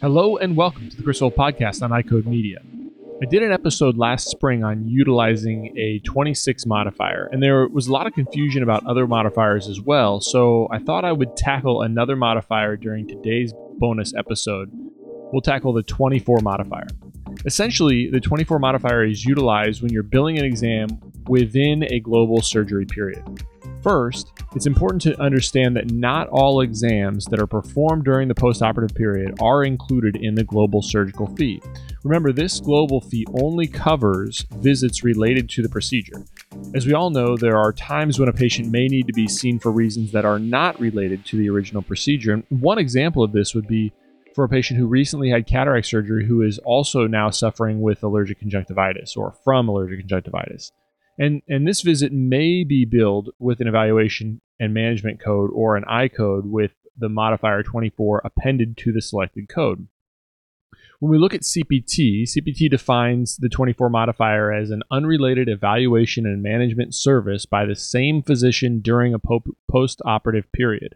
Hello and welcome to the Wolf Podcast on EyeCode Media. I did an episode last spring on utilizing a 26 modifier, and there was a lot of confusion about other modifiers as well, so I thought I would tackle another modifier during today's bonus episode. We'll tackle the 24 modifier. Essentially, the 24 modifier is utilized when you're billing an exam within a global surgery period. First, it's important to understand that not all exams that are performed during the postoperative period are included in the global surgical fee. Remember, this global fee only covers visits related to the procedure. As we all know, there are times when a patient may need to be seen for reasons that are not related to the original procedure. And one example of this would be for a patient who recently had cataract surgery who is also now suffering with allergic conjunctivitis or from allergic conjunctivitis. And, and this visit may be billed with an evaluation and management code or an eye code with the modifier 24 appended to the selected code. When we look at CPT, CPT defines the 24 modifier as an unrelated evaluation and management service by the same physician during a po- post operative period.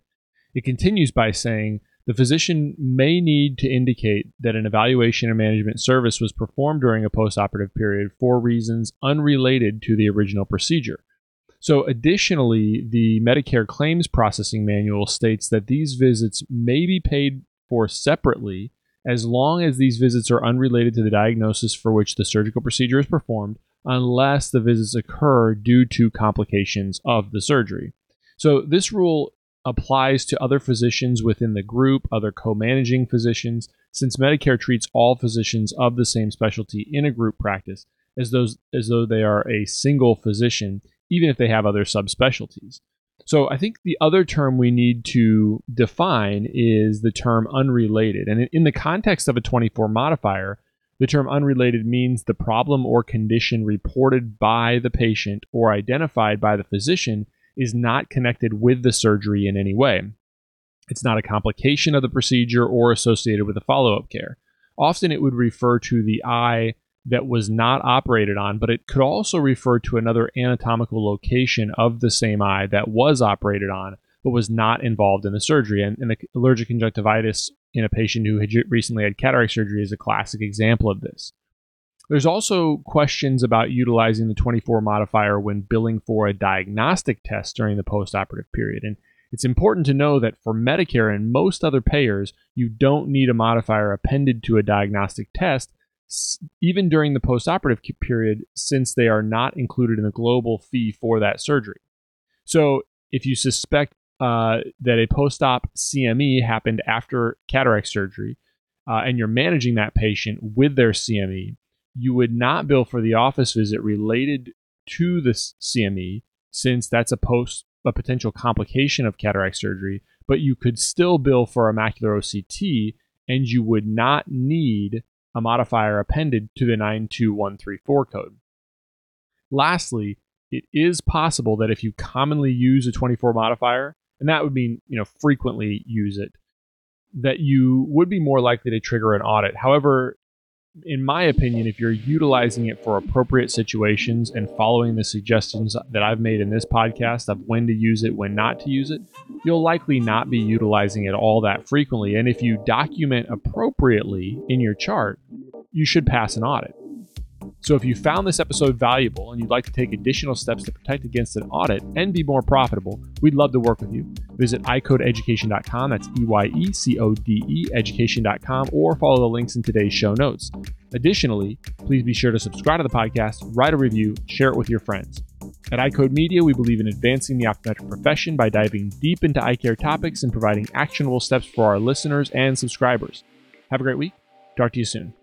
It continues by saying the physician may need to indicate that an evaluation and management service was performed during a postoperative period for reasons unrelated to the original procedure. So, additionally, the Medicare Claims Processing Manual states that these visits may be paid for separately as long as these visits are unrelated to the diagnosis for which the surgical procedure is performed, unless the visits occur due to complications of the surgery. So, this rule applies to other physicians within the group, other co managing physicians, since Medicare treats all physicians of the same specialty in a group practice as, those, as though they are a single physician, even if they have other subspecialties. So I think the other term we need to define is the term unrelated. And in the context of a 24 modifier, the term unrelated means the problem or condition reported by the patient or identified by the physician is not connected with the surgery in any way. It's not a complication of the procedure or associated with the follow up care. Often it would refer to the eye that was not operated on, but it could also refer to another anatomical location of the same eye that was operated on but was not involved in the surgery. And, and the allergic conjunctivitis in a patient who had recently had cataract surgery is a classic example of this. There's also questions about utilizing the 24 modifier when billing for a diagnostic test during the postoperative period. And it's important to know that for Medicare and most other payers, you don't need a modifier appended to a diagnostic test, even during the postoperative period, since they are not included in the global fee for that surgery. So if you suspect uh, that a post op CME happened after cataract surgery, uh, and you're managing that patient with their CME, you would not bill for the office visit related to the CME since that's a post a potential complication of cataract surgery, but you could still bill for a macular OCT and you would not need a modifier appended to the 92134 code. Lastly, it is possible that if you commonly use a 24 modifier, and that would mean, you know, frequently use it, that you would be more likely to trigger an audit. However, in my opinion, if you're utilizing it for appropriate situations and following the suggestions that I've made in this podcast of when to use it, when not to use it, you'll likely not be utilizing it all that frequently. And if you document appropriately in your chart, you should pass an audit. So if you found this episode valuable and you'd like to take additional steps to protect against an audit and be more profitable, we'd love to work with you. Visit eyecodeeducation.com, that's E Y E C O D E education.com, or follow the links in today's show notes. Additionally, please be sure to subscribe to the podcast, write a review, share it with your friends. At EyeCode Media, we believe in advancing the optometric profession by diving deep into eye care topics and providing actionable steps for our listeners and subscribers. Have a great week. Talk to you soon.